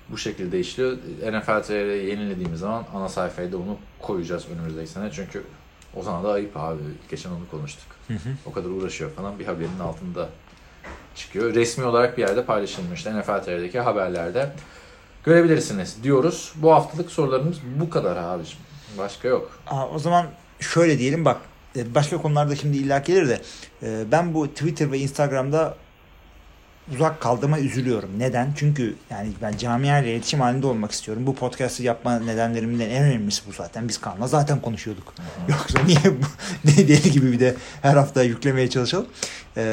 Bu şekilde işliyor. NFL TR'yi yenilediğimiz zaman ana sayfaya da onu koyacağız önümüzdeki sene. Çünkü Ozan'a da ayıp abi. Geçen onu konuştuk. O kadar uğraşıyor falan. Bir haberin altında çıkıyor. Resmi olarak bir yerde paylaşılmış. NFL TR'deki haberlerde görebilirsiniz diyoruz. Bu haftalık sorularımız bu kadar abicim. Başka yok. Aa, o zaman şöyle diyelim bak e, başka konularda şimdi illa gelir de e, ben bu Twitter ve Instagram'da uzak kaldığıma üzülüyorum. Neden? Çünkü yani ben camiayla iletişim halinde olmak istiyorum. Bu podcast'ı yapma nedenlerimden en önemlisi bu zaten. Biz Kaan'la zaten konuşuyorduk. Yoksa niye bu ne deli gibi bir de her hafta yüklemeye çalışalım. E,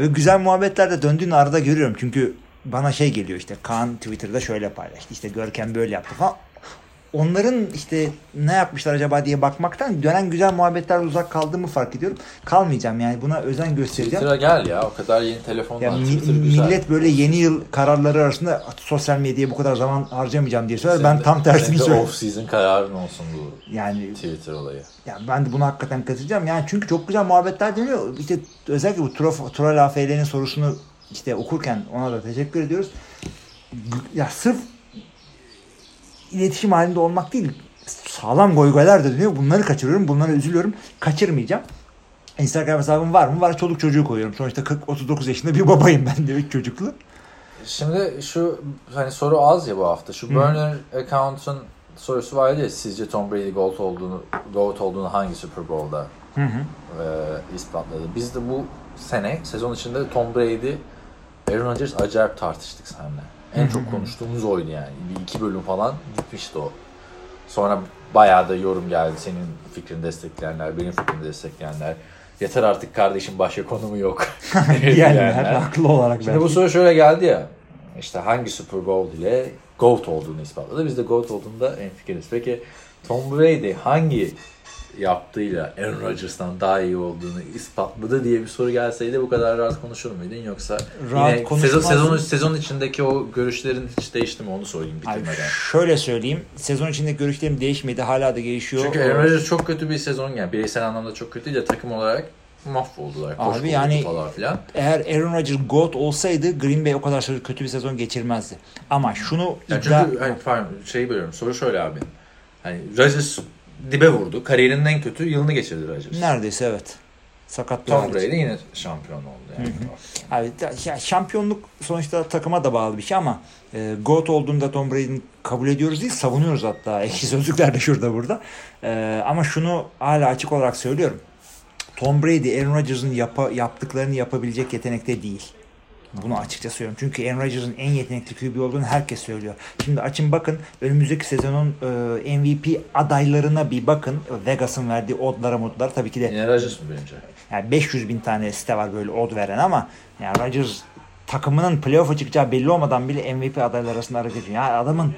ve güzel muhabbetler de döndüğünü arada görüyorum. Çünkü bana şey geliyor işte Kaan Twitter'da şöyle paylaştı. İşte Görkem böyle yaptı falan onların işte ne yapmışlar acaba diye bakmaktan dönen güzel muhabbetler uzak kaldığımı fark ediyorum. Kalmayacağım yani buna özen göstereceğim. Twitter'a gel ya. O kadar yeni telefon Ya mi- güzel. millet böyle yeni yıl kararları arasında sosyal medyaya bu kadar zaman harcamayacağım diye söyler. Ben de- tam tersini söylüyorum. Off season kararın olsun bu Yani Twitter olayı. ya ben de buna hakikaten katılacağım. Yani çünkü çok güzel muhabbetler dönüyor. İşte özellikle bu Trof, Troll AFL'nin sorusunu işte okurken ona da teşekkür ediyoruz. Ya sırf iletişim halinde olmak değil sağlam goygoylar da dönüyor. Bunları kaçırıyorum. Bunlara üzülüyorum. Kaçırmayacağım. Instagram hesabım var mı? Var. Çoluk çocuğu koyuyorum. Sonuçta 40-39 yaşında bir babayım ben de. Üç çocuklu. Şimdi şu hani soru az ya bu hafta. Şu burner account'un sorusu vardı ya sizce Tom Brady GOAT olduğunu GOAT olduğunu hangi Super Bowl'da e, ispatladı. Biz de bu sene sezon içinde Tom Brady Aaron Rodgers acayip tartıştık seninle. En çok konuştuğumuz oydu yani. Bir iki bölüm falan gitmişti o. Sonra bayağı da yorum geldi. Senin fikrini destekleyenler, benim fikrimi destekleyenler. Yeter artık kardeşim başka konumu yok. Diyenler haklı olarak Şimdi bu belki. soru şöyle geldi ya. İşte hangi Super Bowl ile GOAT olduğunu ispatladı. Biz de GOAT olduğunda en fikiriz. Peki Tom Brady hangi yaptığıyla Aaron Rodgers'tan daha iyi olduğunu ispatladı diye bir soru gelseydi bu kadar rahat konuşur muydun yoksa Rahat yine sezon, sezon, sezon içindeki o görüşlerin hiç değişti mi onu sorayım Abi bitirmeden. şöyle söyleyeyim. Sezon içinde görüşlerim değişmedi. Hala da gelişiyor. Çünkü Aaron Rodgers çok kötü bir sezon yani bireysel anlamda çok kötü değil de takım olarak mahvoldular. Abi yani- falan filan. Eğer Aaron Rodgers GOAT olsaydı Green Bay o kadar kötü bir sezon geçirmezdi. Ama şunu Yani iddia... çünkü hani, pardon şeyi bölüyorum. Soru şöyle abi. Hani Rodgers dibe vurdu. Kariyerinin en kötü yılını geçirdi Rodgers. Neredeyse evet. Sakatlığı Tom. Brady yine şampiyon oldu yani. Abi, şampiyonluk sonuçta takıma da bağlı bir şey ama e, GOAT olduğunda Tom Brady'nin kabul ediyoruz değil savunuyoruz hatta ekşi sözlükler de şurada burada. E, ama şunu hala açık olarak söylüyorum. Tom Brady Aaron Rodgers'ın yapa, yaptıklarını yapabilecek yetenekte değil. Bunu açıkça söylüyorum. Çünkü Aaron Rodgers'ın en yetenekli QB olduğunu herkes söylüyor. Şimdi açın bakın önümüzdeki sezonun e, MVP adaylarına bir bakın. Vegas'ın verdiği oddlara modlara tabii ki de Yine Rodgers mı birinci? yani 500 bin tane site var böyle od veren ama yani Rodgers takımının playoff'a çıkacağı belli olmadan bile MVP adayları arasında hareket ediyor. Yani adamın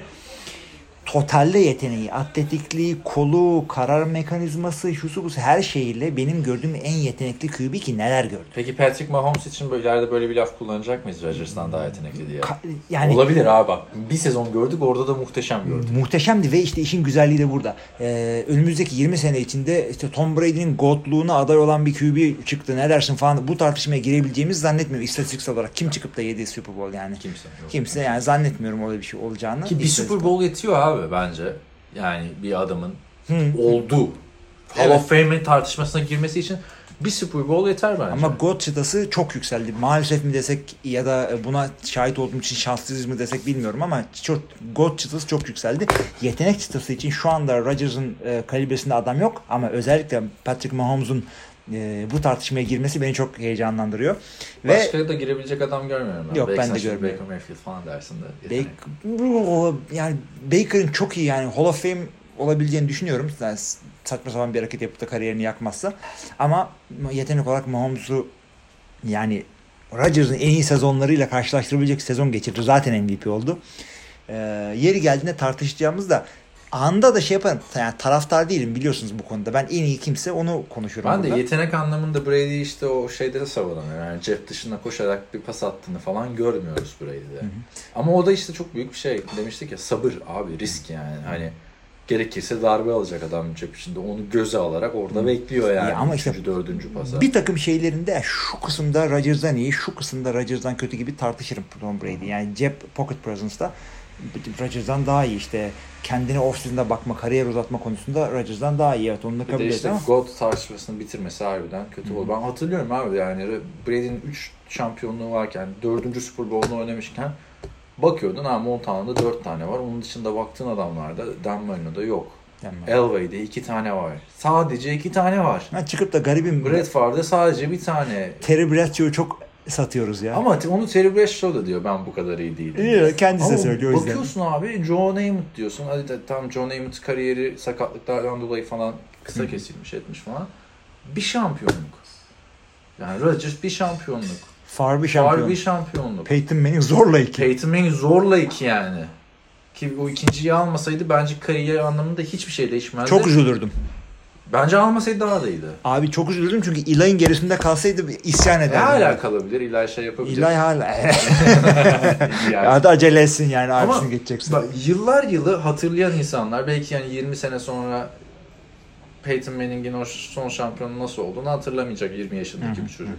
totalde yeteneği, atletikliği, kolu, karar mekanizması, şusu busu her şeyiyle benim gördüğüm en yetenekli QB ki neler gördüm. Peki Patrick Mahomes için böyle ileride böyle bir laf kullanacak mıyız Rodgers'tan daha yetenekli diye? Ka- yani Olabilir abi bak. Bir sezon gördük orada da muhteşem gördük. muhteşemdi ve işte işin güzelliği de burada. Ee, önümüzdeki 20 sene içinde işte Tom Brady'nin GOAT'luğuna aday olan bir QB çıktı ne dersin falan bu tartışmaya girebileceğimizi zannetmiyorum istatistiksel olarak. Kim çıkıp da yedi Super Bowl yani. Kimse yok. Kimse yani zannetmiyorum öyle bir şey olacağını. Ki bir İstatistik- Super Bowl yetiyor abi bence. Yani bir adamın Hı. oldu. Hall Evet. of Fame tartışmasına girmesi için bir Super Bowl yeter bence. Ama GOAT çıtası çok yükseldi. Maalesef mi desek ya da buna şahit olduğum için şanslıyız mı desek bilmiyorum ama çok, GOAT çıtası çok yükseldi. Yetenek çıtası için şu anda Rodgers'ın e, kalibresinde adam yok ama özellikle Patrick Mahomes'un e, bu tartışmaya girmesi beni çok heyecanlandırıyor. Ve Başka da girebilecek adam görmüyorum ben. Yok, Belki ben de görmüyorum. Baker Mayfield falan dersin de. yetenek. Baker, yani Baker'ın çok iyi yani Hall of Fame olabileceğini düşünüyorum. Yani saçma sapan bir hareket yapıp da kariyerini yakmazsa. Ama yetenek olarak Mahomes'u yani Rodgers'ın en iyi sezonlarıyla karşılaştırabilecek sezon geçirdi. Zaten MVP oldu. Ee, yeri geldiğinde tartışacağımız da anda da şey yaparım. Yani taraftar değilim biliyorsunuz bu konuda. Ben en iyi kimse onu konuşuyorum. Ben de burada. yetenek anlamında Brady işte o şeyde de savunamıyor. Yani cep dışına koşarak bir pas attığını falan görmüyoruz Brady'de. Ama o da işte çok büyük bir şey. Demiştik ya sabır abi risk yani. Hani gerekirse darbe alacak adam cep içinde. Onu göze alarak orada bekliyor yani. Ya ama işte Üçüncü, dördüncü pasa. Bir takım şeylerinde şu kısımda Rodgers'dan iyi, şu kısımda Rodgers'dan kötü gibi tartışırım Tom Brady. Yani cep pocket presence'da Rodgers'dan daha iyi işte kendine off-season'da bakma, kariyer uzatma konusunda Rodgers'dan daha iyi. Evet onu da kabul ediyorum işte ama GOAT tartışmasını bitirmesi harbiden kötü oldu. Ben hatırlıyorum abi yani Brady'nin 3 şampiyonluğu varken 4. Super Bowl'unu oynamışken bakıyordun ha Montana'da 4 tane var. Onun dışında baktığın adamlarda Dan Marino'da yok. Elway'de 2 tane var. Sadece 2 tane var. Ben çıkıp da garibim Favre'de sadece bir tane. Terry Bradshaw'u çok satıyoruz ya. Ama onu Terry Bradshaw da diyor ben bu kadar iyi değilim. İyi, kendisi de Ama söylüyor o yüzden. Bakıyorsun abi Joe Namath diyorsun. Hadi de, tam Joe Namath kariyeri sakatlıklardan dolayı falan kısa kesilmiş etmiş falan. Bir şampiyonluk. Yani Rodgers bir şampiyonluk. Favre şampiyon. Favre bir şampiyonluk. Peyton Manning zorla iki. Peyton Manning zorla iki yani. Ki o ikinciyi almasaydı bence kariyer anlamında hiçbir şey değişmezdi. Çok üzülürdüm. Bence almasaydı daha da iyiydi. Abi çok üzüldüm çünkü Eli'nin gerisinde kalsaydı isyan E ederdim. hala kalabilir. İlahi şey yapabilir. Eli hala. Yani. Hadi acele etsin yani Ama abisini geçeceksin. Bak, yıllar yılı hatırlayan insanlar belki yani 20 sene sonra Peyton Manning'in o son şampiyonu nasıl olduğunu hatırlamayacak 20 yaşındaki bir çocuk.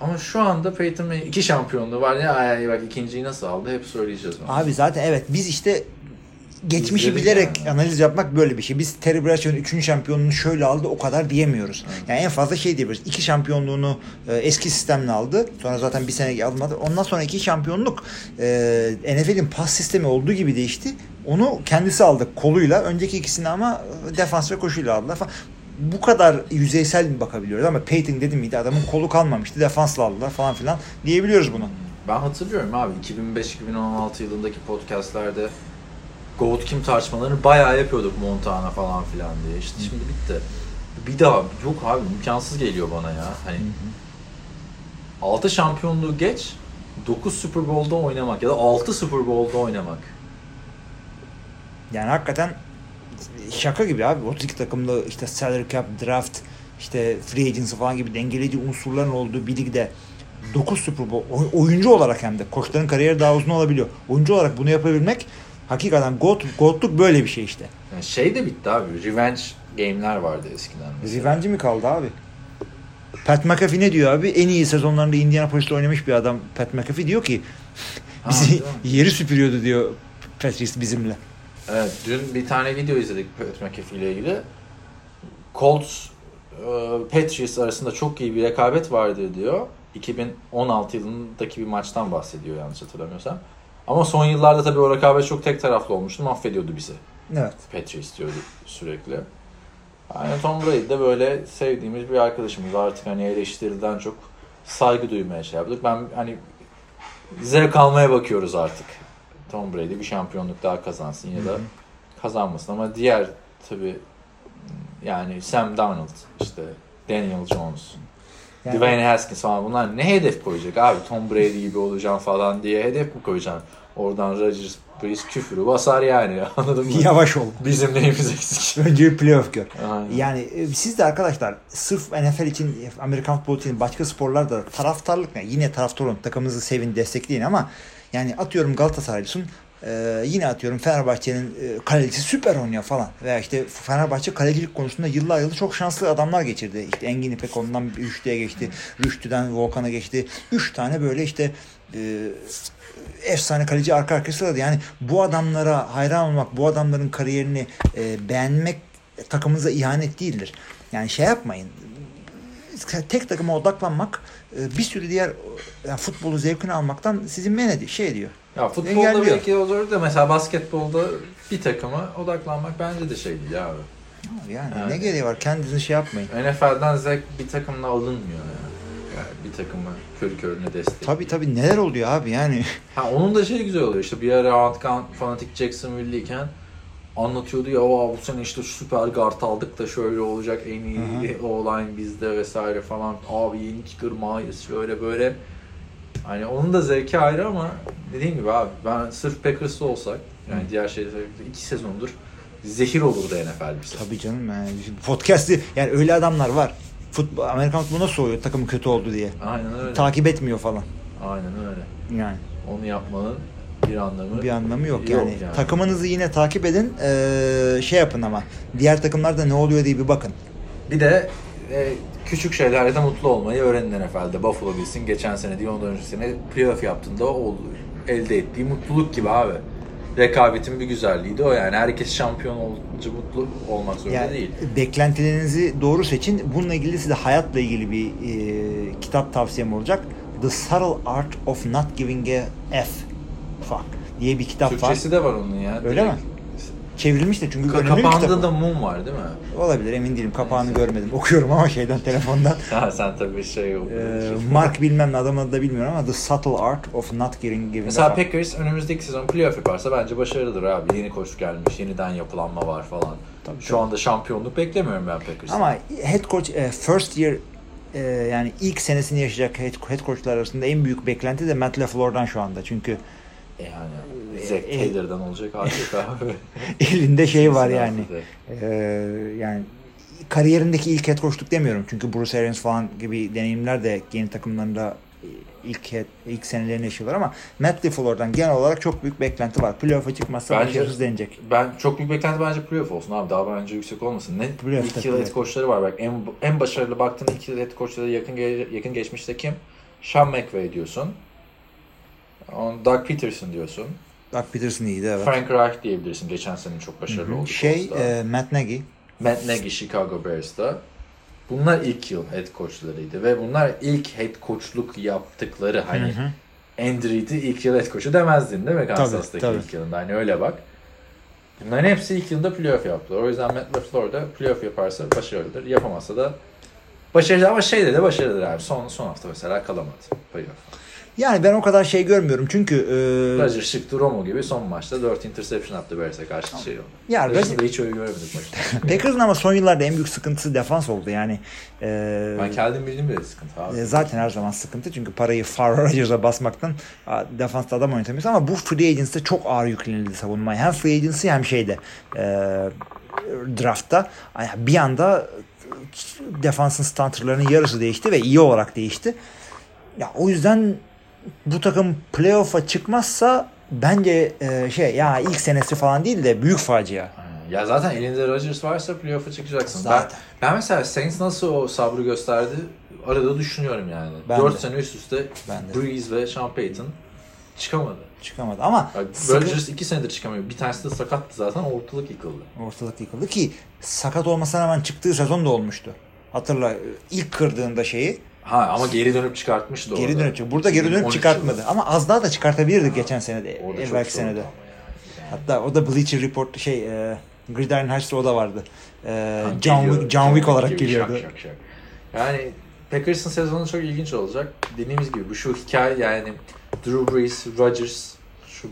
Ama şu anda Peyton Manning iki şampiyonluğu var. Ya ay, bak ikinciyi nasıl aldı hep söyleyeceğiz. onu. Abi zaten evet biz işte geçmişi İzledik bilerek yani. analiz yapmak böyle bir şey. Biz Terry Bradshaw'ın 3. şampiyonluğunu şöyle aldı o kadar diyemiyoruz. Yani en fazla şey diyebiliriz. 2 şampiyonluğunu e, eski sistemle aldı. Sonra zaten bir sene almadı. Ondan sonra iki şampiyonluk e, NFL'in pas sistemi olduğu gibi değişti. Onu kendisi aldı koluyla. Önceki ikisini ama defans ve koşuyla aldılar falan. Bu kadar yüzeysel mi bakabiliyoruz ama Peyton dedim miydi adamın kolu kalmamıştı defansla aldılar falan filan diyebiliyoruz bunu. Ben hatırlıyorum abi 2005-2016 yılındaki podcastlerde GOAT kim tartışmalarını bayağı yapıyorduk Montana falan filan diye. İşte şimdi bitti. Bir daha yok abi imkansız geliyor bana ya. Hani 6 şampiyonluğu geç 9 Super Bowl'da oynamak ya da 6 Super Bowl'da oynamak. Yani hakikaten şaka gibi abi. 32 takımlı işte salary cap, draft, işte free agency falan gibi dengeleyici unsurların olduğu bir ligde 9 Super Bowl oy- oyuncu olarak hem de koçların kariyeri daha uzun olabiliyor. Oyuncu olarak bunu yapabilmek hakikaten GOAT, GOAT'luk böyle bir şey işte. Yani şey de bitti abi. Revenge game'ler vardı eskiden mesela. Revenge mi kaldı abi? Pat McAfee ne diyor abi? En iyi sezonlarında Indianapolis'te oynamış bir adam. Pat McAfee diyor ki Ha, bizi mi? yeri süpürüyordu diyor Patrice bizimle. Evet, dün bir tane video izledik Pat McAfee ile ilgili. Colts, e, Patriots arasında çok iyi bir rekabet vardı diyor. 2016 yılındaki bir maçtan bahsediyor yanlış hatırlamıyorsam. Ama son yıllarda tabii o rekabet çok tek taraflı olmuştu. Mahvediyordu bizi. Evet. Patriots diyordu sürekli. Yani Tom Brady de böyle sevdiğimiz bir arkadaşımız. Artık hani eleştiriden çok saygı duymaya şey yaptık. Ben hani zevk almaya bakıyoruz artık. Tom Brady bir şampiyonluk daha kazansın ya da kazanmasın ama diğer tabi yani Sam Darnold işte Daniel Jones, Yani- Dwayne Haskins falan bunlar ne hedef koyacak abi Tom Brady gibi olacağım falan diye hedef mi koyacaksın? Oradan Rodgers, Brees küfürü basar yani anladın mı? Yavaş ol. Bizim neyimiz eksik? Önce bir playoff gör. Aynen. Yani e, siz de arkadaşlar sırf NFL için, Amerikan futbolu için başka sporlarda taraftarlık yani yine taraftar olun, takımınızı sevin, destekleyin ama yani atıyorum Galatasaraylısın e, yine atıyorum Fenerbahçe'nin e, kalecisi süper oynuyor falan. Veya işte Fenerbahçe kalecilik konusunda yıllar yılı çok şanslı adamlar geçirdi. İşte Engin İpek ondan Rüştü'ye geçti. Rüştü'den Volkan'a geçti. Üç tane böyle işte e, efsane kaleci arka arkaya. Yani bu adamlara hayran olmak, bu adamların kariyerini e, beğenmek takımınıza ihanet değildir. Yani şey yapmayın. Tek takıma odaklanmak e, bir sürü diğer yani futbolu zevkini almaktan sizin men ediyor, şey ediyor. Ya futbolda Engelliyor. belki olur da mesela basketbolda bir takıma odaklanmak bence de şey değil abi. Yani Evet. ne gereği var? Kendinizi şey yapmayın. NFL'den zevk bir takımla alınmıyor yani. yani bir takımı körü körüne destek. Tabii tabii neler oluyor abi yani. Ha onun da şey güzel oluyor işte bir ara Antkan fanatik Jacksonville'liyken anlatıyordu ya "Aa, bu sene işte süper guard aldık da şöyle olacak en iyi o-line bizde vesaire falan. Abi yeni kicker Myers şöyle böyle. Hani onun da zevki ayrı ama dediğim gibi abi ben sırf Packers'ta olsak yani diğer şeyler iki sezondur zehir olurdu NFL bize. Tabii canım yani podcast'i yani öyle adamlar var. Futbol, Amerikan futbolu nasıl oluyor takım kötü oldu diye. Aynen öyle. Takip etmiyor falan. Aynen öyle. Yani Onu yapmanın bir anlamı bir anlamı yok, yok yani. Takımınızı yine takip edin. Ee, şey yapın ama diğer takımlarda ne oluyor diye bir bakın. Bir de e, küçük şeylerde mutlu olmayı öğrenin NFL'de. Buffalo Bills'in geçen sene değil ondan önceki sene playoff yaptığında oldu, elde ettiği mutluluk gibi abi. Rekabetin bir güzelliğiydi o yani. Herkes şampiyon olunca mutlu olmak zorunda Yani değil. beklentilerinizi doğru seçin. Bununla ilgili size hayatla ilgili bir e, kitap tavsiyem olacak. The Subtle Art of Not Giving a F Fuck diye bir kitap var. Türkçesi de var onun ya. Öyle mi? Çevrilmiş de çünkü Ka- önemli bir kitap. kapağında da mum var değil mi? Olabilir emin değilim. Kapağını görmedim. Okuyorum ama şeyden telefondan. Ha sen tabii şey yok. Ee, Mark bilmem ne adamın adı da bilmiyorum ama The Subtle Art of Not Giving, giving Mesela. Packers önümüzdeki sezon playoff yaparsa bence başarılıdır abi. Yeni koç gelmiş, yeniden yapılanma var falan. Tabii, Şu tabii. anda şampiyonluk beklemiyorum ben Packers'tan. Ama head coach e, first year e, yani ilk senesini yaşayacak head, head coachlar arasında en büyük beklenti de Matt LaFleur'dan şu anda. Çünkü E Yani Zack e- Taylor'dan olacak yok abi. elinde şey var yani. Ee, yani kariyerindeki ilk head coachluk demiyorum. Çünkü Bruce Arians falan gibi deneyimler de yeni takımlarında ilk head, ilk senelerini yaşıyorlar ama Matt LaFleur'dan genel olarak çok büyük beklenti var. Playoff'a çıkmazsa Bence- başarısız denecek. Ben çok büyük beklenti bence playoff olsun abi. Daha bence yüksek olmasın. Ne Playoff'ta iki yıl head playoff. coachları var bak. En, en başarılı baktığın iki yıl head coachları yakın yakın geçmişte kim? Sean McVay diyorsun. On Doug Peterson diyorsun. Doug Peterson iyiydi evet. Frank Reich diyebilirsin. Geçen sene çok başarılı oldu. Şey e, Matt Nagy Matt Nagy Chicago Bears'ta. Bunlar ilk yıl head coachlarıydı ve bunlar ilk head coachluk yaptıkları hani Andy Reid'i ilk yıl head coach'u demezdin değil mi Kansas'taki tabii. ilk yılında hani öyle bak. Bunların hepsi ilk yılında playoff yaptılar. O yüzden Matt LaFleur da playoff yaparsa başarılıdır. Yapamazsa da başarılı ama şeyde de başarılıdır abi. Son, son hafta mesela kalamadı playoff. Yani ben o kadar şey görmüyorum çünkü e, Rodgers çıktı Romo gibi son maçta 4 interception attı Bears'e karşı şey oldu. Ya Rodgers'ın Rodgers- da hiç öyle görmedik maçta. Packers'ın ama son yıllarda en büyük sıkıntısı defans oldu yani. e, ben kendim bildiğim bile sıkıntı abi. E, Zaten her zaman sıkıntı çünkü parayı Favre Rodgers'a basmaktan defansta adam oynatamıyorsun ama bu free agency'de çok ağır yüklenildi savunmaya. Hem free agency hem şeyde e, draftta bir anda e, defansın starterlarının yarısı değişti ve iyi olarak değişti. Ya o yüzden bu takım playoff'a çıkmazsa bence e, şey ya ilk senesi falan değil de büyük facia. Ya zaten elinde Rodgers varsa playoff'a çıkacaksın. Zaten. Ben, ben mesela Saints nasıl o sabrı gösterdi arada düşünüyorum yani. Ben 4 de. sene üst üste Ben de. Breeze ve Sean Payton çıkamadı. Çıkamadı ama sıkı- Rodgers 2 senedir çıkamıyor. Bir tanesi de sakattı zaten ortalık yıkıldı. ortalık yıkıldı ki sakat olmasına rağmen çıktığı sezon da olmuştu. Hatırla ilk kırdığında şeyi Ha ama geri dönüp çıkartmıştı geri orada. dönüp çık- burada geri dönüp 2013 çıkartmadı. yılında. Ama az daha da çıkartabilirdik geçen senede. Orada Evvelki senede. yani. Hatta o da Bleacher Report şey e, Gridiron Hatch'ta o da vardı. E, Ha, John Wick, John Wick olarak gibi geliyordu. şak şak şak. Yani Packers'ın sezonu çok ilginç olacak. Dediğimiz gibi bu şu hikaye yani Drew Brees, Rodgers, şu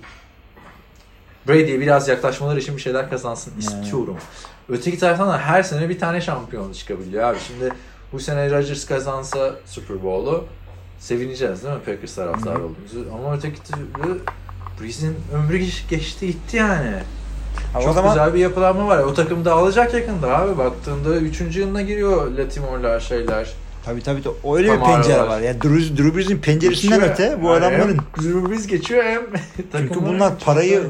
Brady'ye biraz yaklaşmaları için bir şeyler kazansın Yani. istiyorum. Öteki taraftan da her sene bir tane şampiyon çıkabiliyor abi. Şimdi bu sene Rodgers kazansa Super Bowl'u sevineceğiz değil mi Packers taraftarı olduğumuzu. Ama öteki türlü Brees'in ömrü geç- geçti gitti yani. Ha, Çok o zaman güzel bir yapılanma var. O takım dağılacak yakında abi. Baktığında 3. yılına giriyor Latimore'lar şeyler. Tabii tabii tabii. öyle bir Kamara pencere var. var. Yani Drew, Drew Brees'in penceresinden Geçiyor. öte bu Yani adamların Drew Brees geçiyor hem çünkü bunlar parayı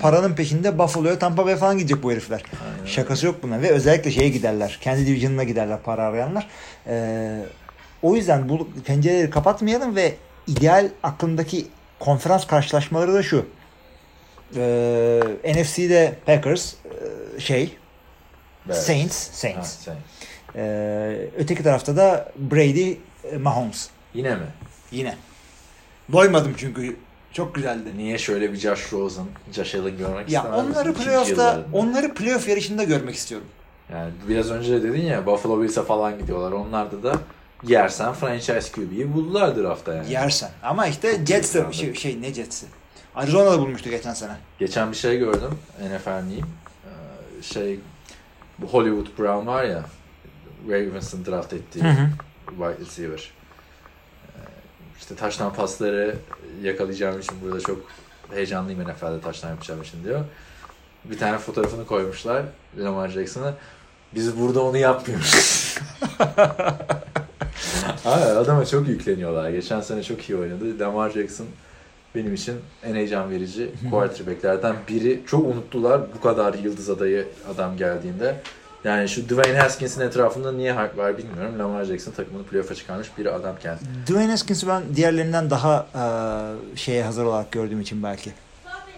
paranın peşinde Buffalo'ya Tampa Bay falan gidecek bu herifler. Şakası yok buna ve özellikle şeye giderler. Kendi division'ına giderler para arayanlar. Ee, o yüzden bu pencereleri kapatmayalım ve ideal aklımdaki konferans karşılaşmaları da şu. Ee, NFC'de Packers e, şey Evet. Saints Ha, Saints. Ee, öteki tarafta da Brady e, Mahomes. Yine mi? Yine. Doymadım çünkü çok güzeldi. Niye şöyle bir Josh Rosen, Josh Allen görmek Ya istemez onları playoff'ta onları playoff yarışında görmek istiyorum. Yani biraz önce de dedin ya Buffalo Bills'e falan gidiyorlar. Onlarda da yersen franchise QB'yi buldular draftta yani. Yersen. Ama işte Jets de şey, şey ne Jets'i? Arizona'da bulmuştu geçen sene. Geçen bir şey gördüm. NFL miyim? Ee, şey bu Hollywood Brown var ya Ravens'ın draft ettiği Hı hı. wide receiver. Ee, İşte taştan pasları yakalayacağım için burada çok heyecanlıyım NFL'de taştan yapacağım için diyor. Bir tane fotoğrafını koymuşlar Lamar Jackson'a. Biz burada onu yapmıyoruz. Abi adama çok yükleniyorlar. Geçen sene çok iyi oynadı. Lamar Jackson benim için en heyecan verici quarterbacklerden biri. Çok unuttular bu kadar yıldız adayı adam geldiğinde. Yani şu Dwayne Haskins'in etrafında niye hype var bilmiyorum. Lamar Jackson takımını playoff'a çıkarmış bir adam kendisi. Dwayne Haskins'i ben diğerlerinden daha e, şeye hazır olarak gördüğüm için belki.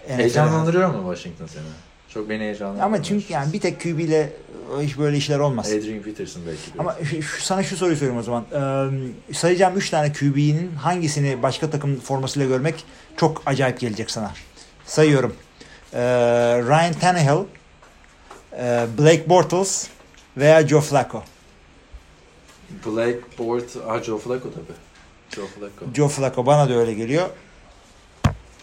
Heyecanlandırıyor mu Washington seni? Çok beni heyecanlandırıyor. Ama çünkü yani bir tek QB ile hiç böyle işler olmaz. Adrian Peterson belki. Ama şu, sana şu soruyu sorayım o zaman. Ee, sayacağım 3 tane QB'nin hangisini başka takım formasıyla görmek çok acayip gelecek sana. Sayıyorum. Ee, Ryan Tannehill, Blake Bortles veya Joe Flacco. Blake Bort, ah Joe Flacco tabii. Joe Flacco. Joe Flacco bana da öyle geliyor.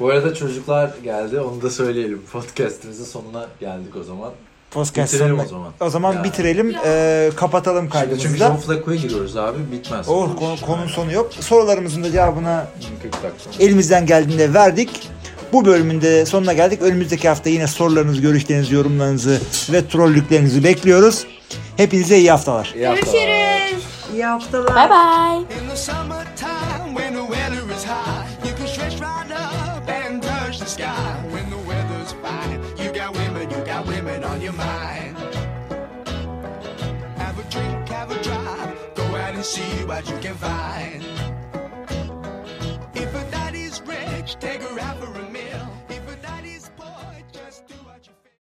Bu arada çocuklar geldi onu da söyleyelim. Podcast'imizin sonuna geldik o zaman. Podcast Bitirelim sonuna- o zaman. O zaman Ya. bitirelim. ee, kapatalım çünkü kaydımızı Joe da. Flacco'ya giriyoruz abi. Bitmez. O bu konu, konunun sonu yok. Sorularımızın da cevabını 40 dakika. elimizden geldiğinde verdik. Bu bölümün de sonuna geldik. Önümüzdeki hafta yine sorularınızı, görüşlerinizi, yorumlarınızı ve trollüklerinizi bekliyoruz. Hepinize iyi haftalar. İyi haftalar. Görüşürüz. İyi haftalar. Bye bye. In the summertime, when the weather is high, you can stretch right up and touch the sky. When the weather's fine, you got women, you got women on your mind. Have a drink, have a drive, go out and see what you can find. If a daddy's rich, take a